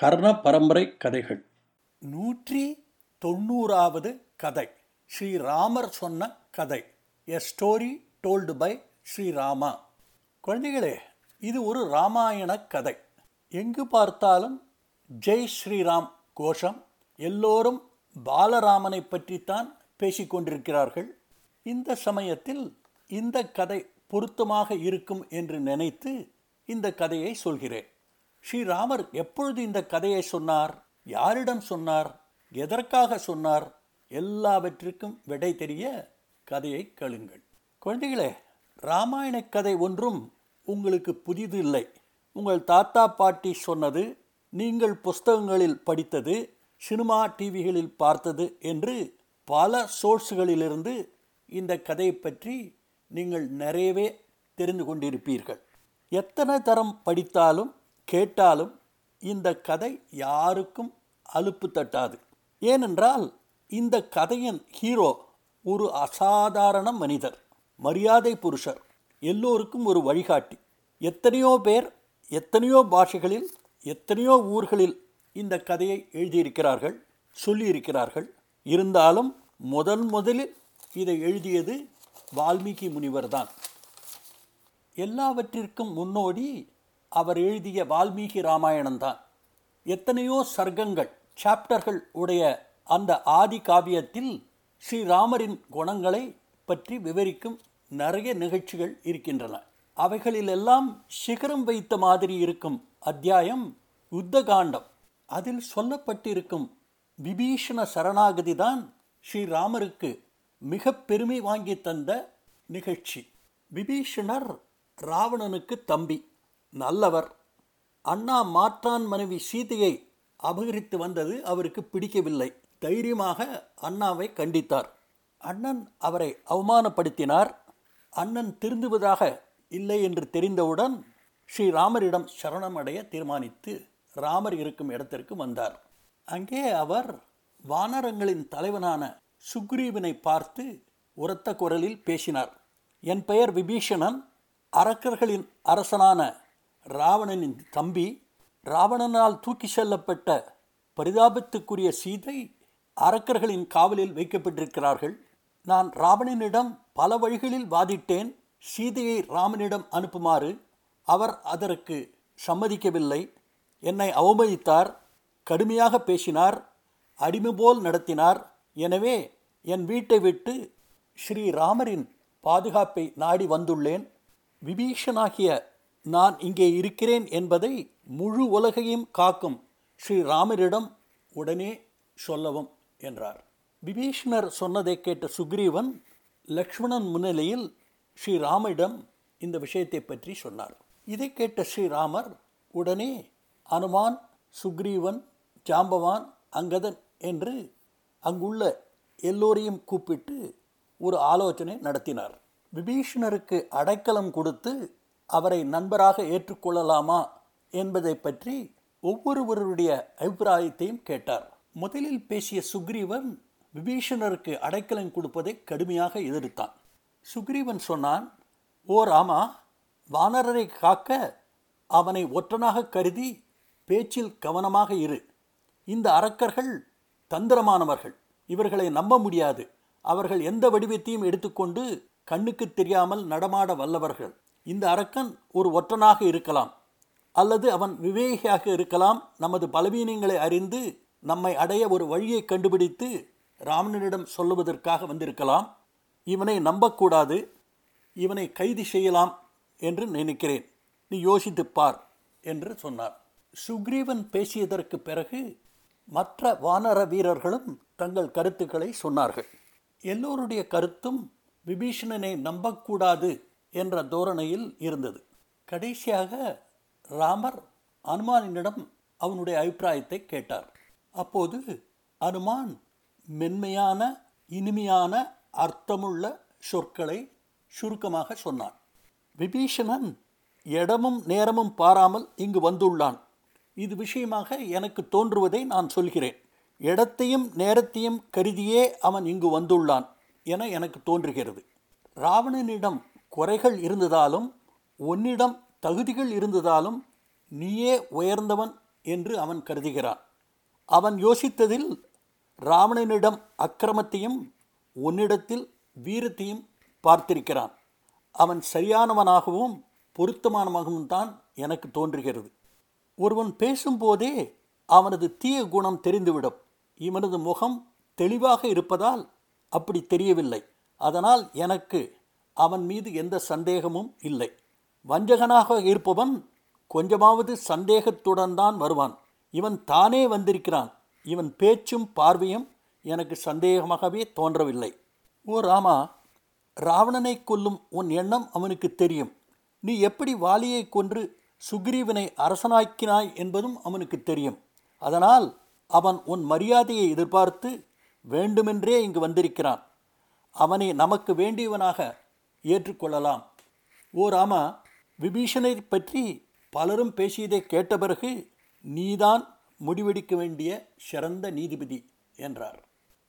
கர்ண பரம்பரை கதைகள் நூற்றி தொண்ணூறாவது கதை. ஸ்ரீராமர் சொன்ன கதை. A story told by Srirama. குழந்தைகளே இது ஒரு ராமாயண கதை. எங்கு பார்த்தாலும் ஜெய் ஸ்ரீராம் கோஷம் எல்லோரும் பாலராமனை பற்றித்தான் பேசிக்கொண்டிருக்கிறார்கள் இந்த சமயத்தில் இந்த கதை பொருத்தமாக இருக்கும் என்று நினைத்து இந்த கதையை சொல்கிறேன். ஸ்ரீராமர் எப்பொழுது இந்த கதையை சொன்னார்? யாரிடம் சொன்னார்? எதற்காக சொன்னார்? எல்லாவற்றிற்கும் விடை தெரிய கதையை கேளுங்கள் குழந்தைகளே ராமாயண கதை ஒன்றும் உங்களுக்கு புதிது இல்லை. உங்கள் தாத்தா பாட்டி சொன்னது நீங்கள் புஸ்தகங்களில் படித்தது சினிமா டிவிகளில் பார்த்தது என்று பல சோர்ஸ்களிலிருந்து இந்த கதையை பற்றி நீங்கள் நிறையவே தெரிந்து கொண்டிருப்பீர்கள். எத்தனை தரம் படித்தாலும் கேட்டாலும் இந்த கதை யாருக்கும் அலுப்பு தட்டாது. ஏனென்றால் இந்த கதையின் ஹீரோ ஒரு அசாதாரண மனிதர் மரியாதை புருஷர் எல்லோருக்கும் ஒரு வழிகாட்டி. எத்தனையோ பேர் எத்தனையோ பாஷைகளில் எத்தனையோ ஊர்களில் இந்த கதையை எழுதியிருக்கிறார்கள் சொல்லியிருக்கிறார்கள். இருந்தாலும் முதன் முதலில் இதை எழுதியது வால்மீகி முனிவர் தான் எல்லாவற்றிற்கும் முன்னோடி அவர் எழுதிய வால்மீகி ராமாயணம்தான். எத்தனையோ சர்க்கங்கள் சாப்டர்கள் உடைய அந்த ஆதி காவியத்தில் ஸ்ரீராமரின் குணங்களை பற்றி விவரிக்கும் நிறைய நிகழ்ச்சிகள் இருக்கின்றன. அவைகளிலெல்லாம் சிகரம் வைத்த மாதிரி இருக்கும் அத்தியாயம் யுத்தகாண்டம். அதில் சொல்லப்பட்டிருக்கும் விபீஷண சரணாகதி தான் ஸ்ரீராமருக்கு மிக பெருமை வாங்கி தந்த நிகழ்ச்சி. விபீஷணர் ராவணனுக்கு தம்பி. நல்லவர். அண்ணா மாற்றான் மனைவி சீதையை அபகரித்து வந்தது அவருக்கு பிடிக்கவில்லை. தைரியமாக அண்ணாவை கண்டித்தார். அண்ணன் அவரை அவமானப்படுத்தினார். அண்ணன் திருந்துவதாக இல்லை என்று தெரிந்தவுடன் ஸ்ரீராமரிடம் சரணமடைய தீர்மானித்து ராமர் இருக்கும் இடத்திற்கு வந்தார். அங்கே அவர் வானரங்களின் தலைவனான சுக்ரீவனை பார்த்து உரத்த குரலில் பேசினார். என் பெயர் விபீஷணன். அரக்கர்களின் அரசனான ராவணனின் தம்பி ராவணனால் தூக்கி செல்லப்பட்ட பரிதாபத்துக்குரிய சீதை அரக்கர்களின் காவலில் வைக்கப்பட்டிருக்கிறார்கள். நான் ராவணனிடம் பல வழிகளில் வாதிட்டேன். சீதையை ராமனிடம் அனுப்புமாறு அவர் அதற்கு சம்மதிக்கவில்லை. என்னை அவமதித்தார் கடுமையாக பேசினார் அடிமை போல் நடத்தினார். எனவே என் வீட்டை விட்டு ஸ்ரீராமரின் பாதுகாப்பை நாடி வந்துள்ளேன். விபீஷனாகிய நான் இங்கே இருக்கிறேன் என்பதை முழு உலகையும் காக்கும் ஸ்ரீராமரிடம் உடனே சொல்லவும் என்றார். விபீஷ்ணர் சொன்னதை கேட்ட சுக்ரீவன் லக்ஷ்மணன் முன்னிலையில் ஸ்ரீராமரிடம் இந்த விஷயத்தை பற்றி சொன்னார். இதை கேட்ட ஸ்ரீராமர் உடனே அனுமான் சுக்ரீவன் ஜாம்பவான் அங்கதன் என்று அங்குள்ள எல்லோரையும் கூப்பிட்டு ஒரு ஆலோசனை நடத்தினார். விபீஷணருக்கு அடைக்கலம் கொடுத்து அவரை நண்பராக ஏற்றுக்கொள்ளலாமா என்பதை பற்றி ஒவ்வொருவருடைய அபிப்பிராயத்தையும் கேட்டார். முதலில் பேசிய சுக்ரீவன் விபீஷணருக்கு அடைக்கலம் கொடுப்பதை கடுமையாக எதிர்த்தான். சுக்ரீவன் சொன்னான் ஓ ராமா வானரரை காக்க அவனை ஒற்றனாக கருதி பேச்சில் கவனமாக இரு. இந்த அரக்கர்கள் தந்திரமானவர்கள். இவர்களை நம்ப முடியாது. அவர்கள் எந்த வடிவத்தையும் எடுத்துக்கொண்டு கண்ணுக்கு தெரியாமல் நடமாட வல்லவர்கள். இந்த அரக்கன் ஒரு ஒற்றனாக இருக்கலாம் அல்லது அவன் விவேகியாக இருக்கலாம். நமது பலவீனங்களை அறிந்து நம்மை அடைய ஒரு வழியை கண்டுபிடித்து ராமனிடம் சொல்லுவதற்காக வந்திருக்கலாம். இவனை நம்பக்கூடாது. இவனை கைது செய்யலாம் என்று நினைக்கிறேன். நீ யோசித்துப் பார் என்று சொன்னார். சுக்ரீவன் பேசியதற்கு பிறகு மற்ற வானர வீரர்களும் தங்கள் கருத்துக்களை சொன்னார்கள். எல்லோருடைய கருத்தும் விபீஷணனை நம்பக்கூடாது என்ற தோரணையில் இருந்தது. கடைசியாக ராமர் அனுமானினிடம் அவனுடைய அபிப்பிராயத்தை கேட்டார். அப்போது அனுமான் மென்மையான இனிமையான அர்த்தமுள்ள சொற்களை சுருக்கமாக சொன்னான். விபீஷணன் இடமும் நேரமும் பாராமல் இங்கு வந்துள்ளான். இது விஷயமாக எனக்கு தோன்றுவதை நான் சொல்கிறேன். இடத்தையும் நேரத்தையும் கருதியே அவன் இங்கு வந்துள்ளான் என எனக்கு தோன்றுகிறது. ராவணனிடம் குறைகள் இருந்ததாலும் உன்னிடம் தகுதிகள் இருந்ததாலும் நீயே உயர்ந்தவன் என்று அவன் கருதுகிறான். அவன் யோசித்ததில் ராவணனிடம் அக்கிரமத்தையும் உன்னிடத்தில் வீரத்தையும் பார்த்திருக்கிறான். அவன் சரியானவனாகவும் பொருத்தமானவனாகவும் தான் எனக்கு தோன்றுகிறது. ஒருவன் பேசும்போதே அவனது தீய குணம் தெரிந்துவிடும். இவனது முகம் தெளிவாக இருப்பதால் அப்படி தெரியவில்லை. அதனால் எனக்கு அவன் மீது எந்த சந்தேகமும் இல்லை. வஞ்சகனாக இருப்பவன் கொஞ்சமாவது சந்தேகத்துடன் தான் வருவான். இவன் தானே வந்திருக்கிறான். இவன் பேச்சும் பார்வையும் எனக்கு சந்தேகமாகவே தோன்றவில்லை. ஓ ராமா ராவணனை கொல்லும் உன் எண்ணம் அவனுக்கு தெரியும். நீ எப்படி வாலியை கொன்று சுக்ரீவனை அரசனாக்கினாய் என்பதும் அவனுக்கு தெரியும். அதனால் அவன் உன் மரியாதையை எதிர்பார்த்து வேண்டுமென்றே இங்கு வந்திருக்கிறான். அவனை நமக்கு வேண்டியவனாக ஏற்றுக்கொள்ளலாம். ஓ ராமா விபீஷனை பற்றி பலரும் பேசியதை கேட்ட பிறகு நீதான் முடிவெடுக்க வேண்டிய சிறந்த நீதிபதி என்றார்.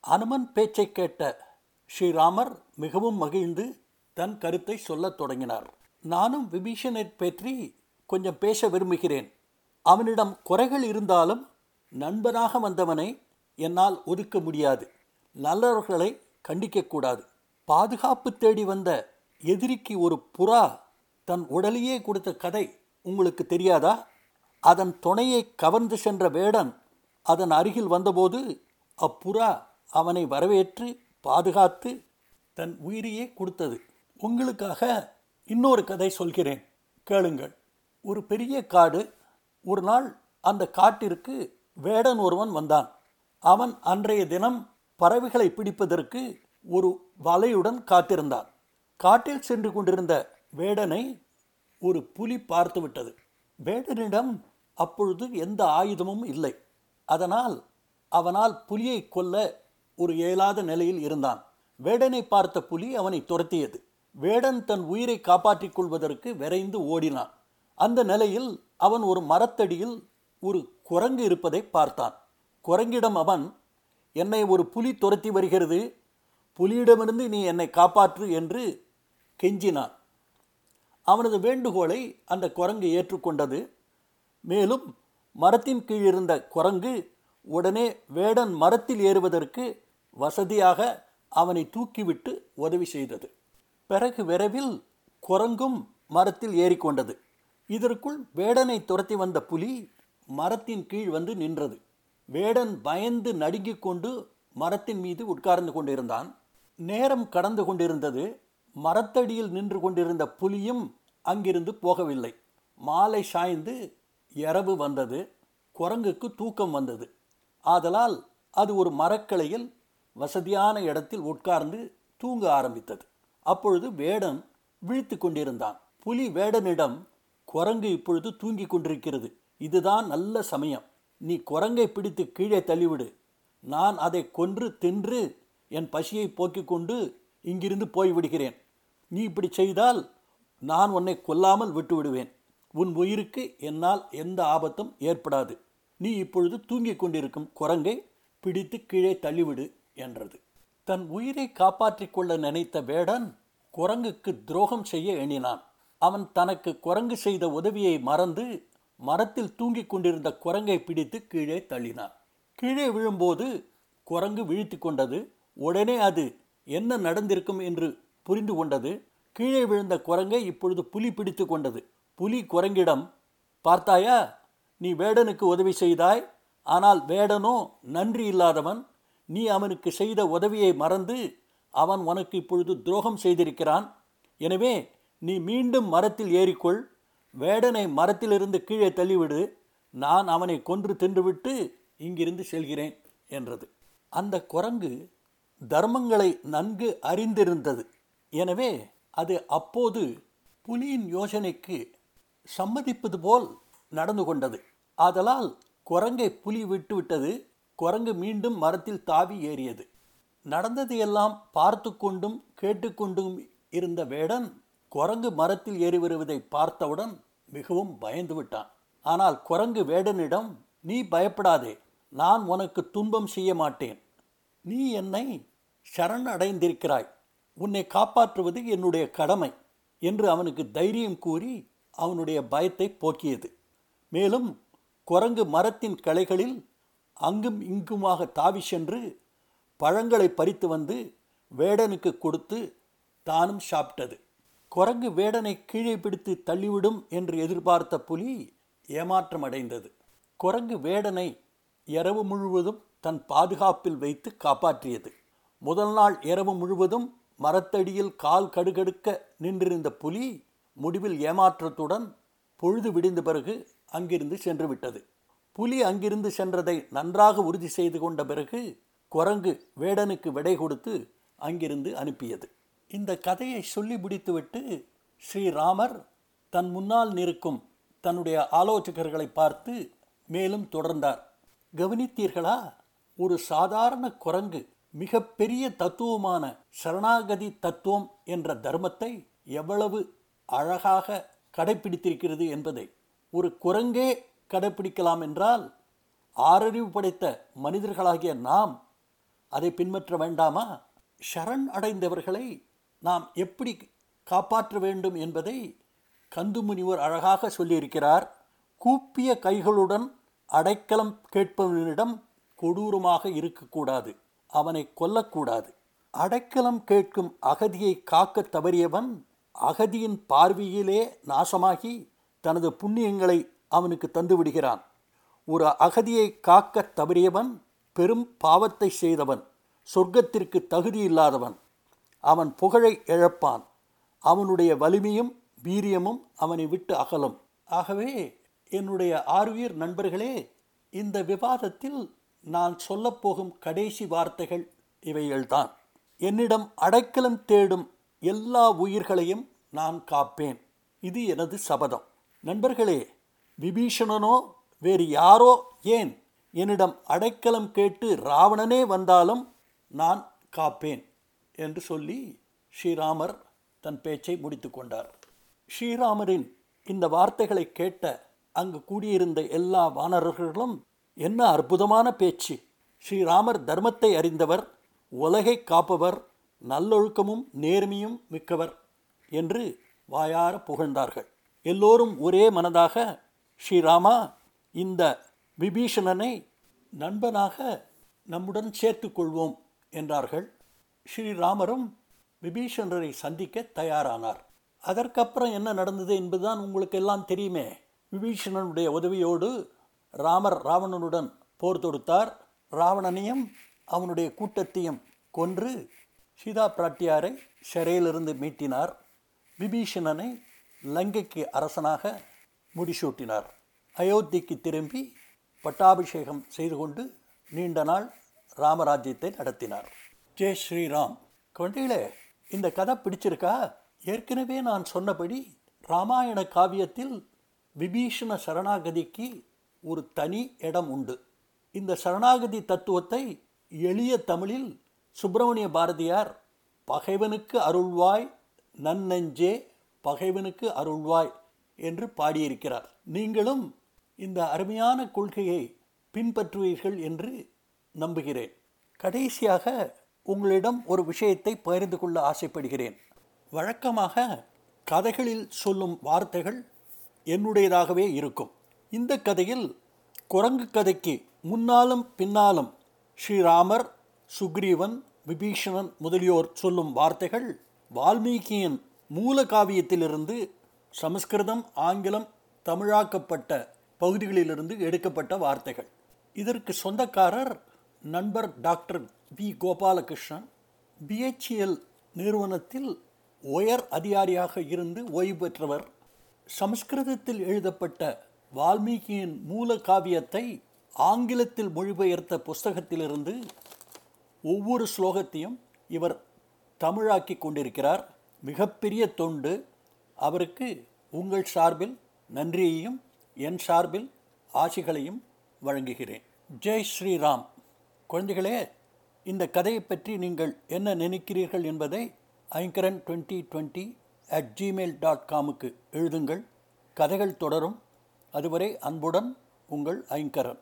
அனுமன் பேச்சை கேட்ட ஸ்ரீராமர் மிகவும் மகிழ்ந்து தன் கருத்தை சொல்லத் தொடங்கினார். நானும் விபீஷனை பற்றி கொஞ்சம் பேச விரும்புகிறேன். அவனிடம் குறைகள் இருந்தாலும் நண்பனாக வந்தவனை என்னால் ஒதுக்க முடியாது. நல்லவர்களை கண்டிக்கக்கூடாது பாதுகாப்பு தேடி வந்த எதிரிக்கு ஒரு புறா தன் உடலையே கொடுத்த கதை உங்களுக்கு தெரியாதா? அதன் துணையை கவர்ந்து சென்ற வேடன் அதன் அருகில் வந்தபோது அப்புறா அவனை வரவேற்று பாதுகாத்து தன் உயிரையே கொடுத்தது. உங்களுக்காக இன்னொரு கதை சொல்கிறேன். கேளுங்கள். ஒரு பெரிய காடு. ஒரு நாள் அந்த காட்டிற்கு வேடன் ஒருவன் வந்தான். அவன் அன்றைய தினம் பறவைகளை பிடிப்பதற்கு ஒரு வலையுடன் காத்திருந்தான். காட்டில் சென்று கொண்டிருந்த வேடனை ஒரு புலி பார்த்துவிட்டது வேடனிடம் அப்பொழுது எந்த ஆயுதமும் இல்லை. அதனால் அவனால் புலியை கொல்ல ஒரு இயலாத நிலையில் இருந்தான். வேடனை பார்த்த புலி அவனை துரத்தியது. வேடன் தன் உயிரை காப்பாற்றிக் கொள்வதற்கு விரைந்து ஓடினான். அந்த நிலையில் அவன் ஒரு மரத்தடியில் ஒரு குரங்கு இருப்பதை பார்த்தான். குரங்கிடம் அவன் என்னை ஒரு புலி துரத்தி வருகிறது. புலியிடமிருந்து நீ என்னை காப்பாற்று என்று கெஞ்சினான். அவனது வேண்டுகோளை அந்த குரங்கு ஏற்றுக்கொண்டது. மேலும் மரத்தின் கீழ் இருந்த குரங்கு உடனே வேடன் மரத்தில் ஏறுவதற்கு வசதியாக அவனை தூக்கிவிட்டு உதவி செய்தது. பிறகு விரைவில் குரங்கும் மரத்தில் ஏறிக்கொண்டது. இதற்குள் வேடனை துரத்தி வந்த புலி மரத்தின் கீழ் வந்து நின்றது. வேடன் பயந்து நடுங்கிக் கொண்டு மரத்தின் மீது உட்கார்ந்து கொண்டிருந்தான். நேரம் கடந்து கொண்டிருந்தது. மரத்தடியில் நின்று கொண்டிருந்த புலியும் அங்கிருந்து போகவில்லை. மாலை சாய்ந்து இரவு வந்தது. குரங்குக்கு தூக்கம் வந்தது. ஆதலால் அது ஒரு மரக்கிளையில் வசதியான இடத்தில் உட்கார்ந்து தூங்க ஆரம்பித்தது. அப்பொழுது வேடன் விழித்து கொண்டிருந்தான். புலி வேடனிடம் குரங்கு இப்பொழுது தூங்கிக் கொண்டிருக்கிறது. இதுதான் நல்ல சமயம். நீ குரங்கை பிடித்து கீழே தள்ளிவிடு. நான் அதை கொன்று தின்று என் பசியை போக்கிக் கொண்டு இங்கிருந்து போய்விடுகிறேன். நீ இப்படி செய்தால் நான் உன்னை கொல்லாமல் விட்டு விடுவேன் உன் உயிருக்கு என்னால் எந்த ஆபத்தும் ஏற்படாது. நீ இப்பொழுது தூங்கிக் கொண்டிருக்கும் குரங்கை பிடித்து கீழே தள்ளிவிடு என்றது. தன் உயிரை காப்பாற்றிக் கொள்ள நினைத்த வேடன் குரங்குக்கு துரோகம் செய்ய எண்ணினான். அவன் தனக்கு குரங்கு செய்த உதவியை மறந்து மரத்தில் தூங்கிக் கொண்டிருந்த குரங்கை பிடித்து கீழே தள்ளினான். கீழே விழும்போது குரங்கு விழித்து கொண்டது உடனே அது என்ன நடந்திருக்கும்? என்று புரிந்து கொண்டது. கீழே விழுந்த குரங்கை இப்பொழுது புலி பிடித்து கொண்டது. புலி குரங்கிடம் பார்த்தாயா நீ வேடனுக்கு உதவி செய்தாய். ஆனால் வேடனோ நன்றி இல்லாதவன். நீ அவனுக்கு செய்த உதவியை மறந்து அவன் உனக்கு இப்பொழுது துரோகம் செய்திருக்கிறான். எனவே நீ மீண்டும் மரத்தில் ஏறிக்கொள். வேடனை மரத்திலிருந்து கீழே தள்ளிவிடு. நான் அவனை கொன்று தின்றுவிட்டு இங்கிருந்து செல்கிறேன் என்றது. அந்த குரங்கு தர்மங்களை நன்கு அறிந்திருந்தது. எனவே அது அப்போது புலியின் யோசனைக்கு சம்மதிப்பது போல் நடந்து கொண்டது. ஆதலால் குரங்கை புலி விட்டுவிட்டது குரங்கு மீண்டும் மரத்தில் தாவி ஏறியது. நடந்ததையெல்லாம் பார்த்து கொண்டும் கேட்டுக்கொண்டும் இருந்த வேடன் குரங்கு மரத்தில் ஏறி வருவதை பார்த்தவுடன் மிகவும் பயந்து விட்டான். ஆனால் குரங்கு வேடனிடம் நீ பயப்படாதே நான் உனக்கு துன்பம் செய்ய மாட்டேன். நீ என்னை சரண் அடைந்திருக்கிறாய். உன்னை காப்பாற்றுவது என்னுடைய கடமை என்று அவனுக்கு தைரியம் கூறி அவனுடைய பயத்தை போக்கியது. மேலும் குரங்கு மரத்தின் கிளைகளில் அங்கும் இங்குமாக தாவி சென்று பழங்களை பறித்து வந்து வேடனுக்கு கொடுத்து தானும் சாப்பிட்டது. குரங்கு வேடனை கீழே பிடித்து தள்ளிவிடும் என்று எதிர்பார்த்த புலி ஏமாற்றம் அடைந்தது குரங்கு வேடனை இரவு முழுவதும் தன் பாதுகாப்பில் வைத்து காப்பாற்றியது. முதல் நாள் இரவு முழுவதும் மரத்தடியில் கால் கடுகடுக்க நின்றிருந்த புலி முடிவில் ஏமாற்றத்துடன் பொழுது விடிந்த பிறகு அங்கிருந்து சென்று விட்டது புலி அங்கிருந்து சென்றதை நன்றாக உறுதி செய்து கொண்ட பிறகு குரங்கு வேடனுக்கு விடை கொடுத்து அங்கிருந்து அனுப்பியது. இந்த கதையை சொல்லி முடித்துவிட்டு ஸ்ரீராமர் தன் முன்னால் நிற்கும் தன்னுடைய ஆலோசகர்களை பார்த்து மேலும் தொடர்ந்தார். கவனித்தீர்களா? ஒரு சாதாரண குரங்கு மிகப்பெரிய தத்துவமான சரணாகதி தத்துவம் என்ற தர்மத்தை எவ்வளவு அழகாக கடைபிடித்திருக்கிறது என்பதை ஒரு குரங்கே கடைபிடிக்கலாம் என்றால் ஆறறிவு படைத்த மனிதர்களாகிய நாம் அதை பின்பற்ற வேண்டாமா? ஷரண் அடைந்தவர்களை நாம் எப்படி காப்பாற்ற வேண்டும் என்பதை கந்து முனிவர் அழகாக சொல்லியிருக்கிறார். கூப்பிய கைகளுடன் அடைக்கலம் கேட்பவனிடம் கொடூரமாக இருக்கக்கூடாது. அவனை கொல்லக்கூடாது. அடைக்கலம் கேட்கும் அகதியை காக்க தவறியவன் அகதியின் பார்வையிலே நாசமாகி தனது புண்ணியங்களை அவனுக்கு தந்துவிடுகிறான் ஒரு அகதியை காக்க தவறியவன் பெரும் பாவத்தை செய்தவன் சொர்க்கத்திற்கு தகுதி இல்லாதவன். அவன் புகழை இழப்பான். அவனுடைய வலிமையும் வீரியமும் அவனை விட்டு அகலும். ஆகவே என்னுடைய ஆர்வீர் நண்பர்களே இந்த விவாதத்தில் நான் சொல்லப்போகும் கடைசி வார்த்தைகள் இவைகள்தான். என்னிடம் அடைக்கலம் தேடும் எல்லா உயிர்களையும் நான் காப்பேன். இது எனது சபதம். நண்பர்களே விபீஷணனோ வேறு யாரோ ஏன் என்னிடம் அடைக்கலம் கேட்டு ராவணனே வந்தாலும் நான் காப்பேன் என்று சொல்லி ஸ்ரீராமர் தன் பேச்சை முடித்து கொண்டார். ஸ்ரீராமரின் இந்த வார்த்தைகளை கேட்ட அங்கு கூடியிருந்த எல்லா வானரர்களும் என்ன அற்புதமான பேச்சு. ஸ்ரீராமர் தர்மத்தை அறிந்தவர் உலகை காப்பவர் நல்லொழுக்கமும் நேர்மையும் மிக்கவர் என்று வாயார புகழ்ந்தார்கள். எல்லோரும் ஒரே மனதாக ஸ்ரீராமா இந்த விபீஷணனை நண்பனாக நம்முடன் சேர்த்து கொள்வோம் என்றார்கள். ஸ்ரீராமரும் விபீஷணரை சந்திக்க தயாரானார். அதற்கப்புறம் என்ன நடந்தது என்பதுதான் உங்களுக்கு எல்லாம் தெரியுமே. விபீஷணனுடைய உதவியோடு ராமர் ராவணனுடன் போர் தொடுத்தார். ராவணனையும் அவனுடைய கூட்டத்தையும் கொன்று சீதா பிராட்டியாரை சிறையிலிருந்து மீட்டினார். விபீஷணனை லங்கைக்கு அரசனாக முடிசூட்டினார். அயோத்திக்கு திரும்பி பட்டாபிஷேகம் செய்து கொண்டு நீண்ட நாள் ராமராஜ்யத்தை நடத்தினார். ஜெய் ஸ்ரீராம். குழந்தைகளே இந்த கதை பிடிச்சிருக்கா? ஏற்கனவே நான் சொன்னபடி ராமாயண காவியத்தில் விபீஷண சரணாகதிக்கு ஒரு தனி இடம் உண்டு. இந்த சரணாகதி தத்துவத்தை எளிய தமிழில் சுப்பிரமணிய பாரதியார் பகைவனுக்கு அருள்வாய் நன்னெஞ்சே பகைவனுக்கு அருள்வாய் என்று பாடியிருக்கிறார். நீங்களும் இந்த அருமையான கொள்கையை பின்பற்றுவீர்கள் என்று நம்புகிறேன். கடைசியாக உங்களிடம் ஒரு விஷயத்தை பகிர்ந்து கொள்ள ஆசைப்படுகிறேன். வழக்கமாக கதைகளில் சொல்லும் வார்த்தைகள் என்னுடையதாகவே இருக்கும். இந்த கதையில் குரங்கு கதைக்கு முன்னாலும் பின்னாலும் ஸ்ரீராமர் சுக்ரீவன் விபீஷணன் முதலியோர் சொல்லும் வார்த்தைகள் வால்மீகியின் மூல காவியத்திலிருந்து சமஸ்கிருதம் ஆங்கிலம் தமிழாக்கப்பட்ட பகுதிகளிலிருந்து எடுக்கப்பட்ட வார்த்தைகள். இதற்கு சொந்தக்காரர் நண்பர் டாக்டர் வி. கோபாலகிருஷ்ணன். பிஹெச்எல் நிறுவனத்தில் உயர் அதிகாரியாக இருந்து ஓய்வு பெற்றவர். சமஸ்கிருதத்தில் எழுதப்பட்ட வால்மீகியின் மூல காவியத்தை ஆங்கிலத்தில் மொழிபெயர்த்த புஸ்தகத்திலிருந்து ஒவ்வொரு ஸ்லோகத்தையும் இவர் தமிழாக்கி கொண்டிருக்கிறார். மிகப்பெரிய தொண்டு. அவருக்கு உங்கள் சார்பில் நன்றியையும் என் சார்பில் ஆசிகளையும் வழங்குகிறேன். ஜெய் ஸ்ரீராம். குழந்தைகளே இந்த கதையை பற்றி நீங்கள் என்ன நினைக்கிறீர்கள் என்பதை Aingaran twenty twenty at gmail dot காமுக்கு எழுதுங்கள். கதைகள் தொடரும். அதுவரை அன்புடன் உங்கள் ஐங்கரன்.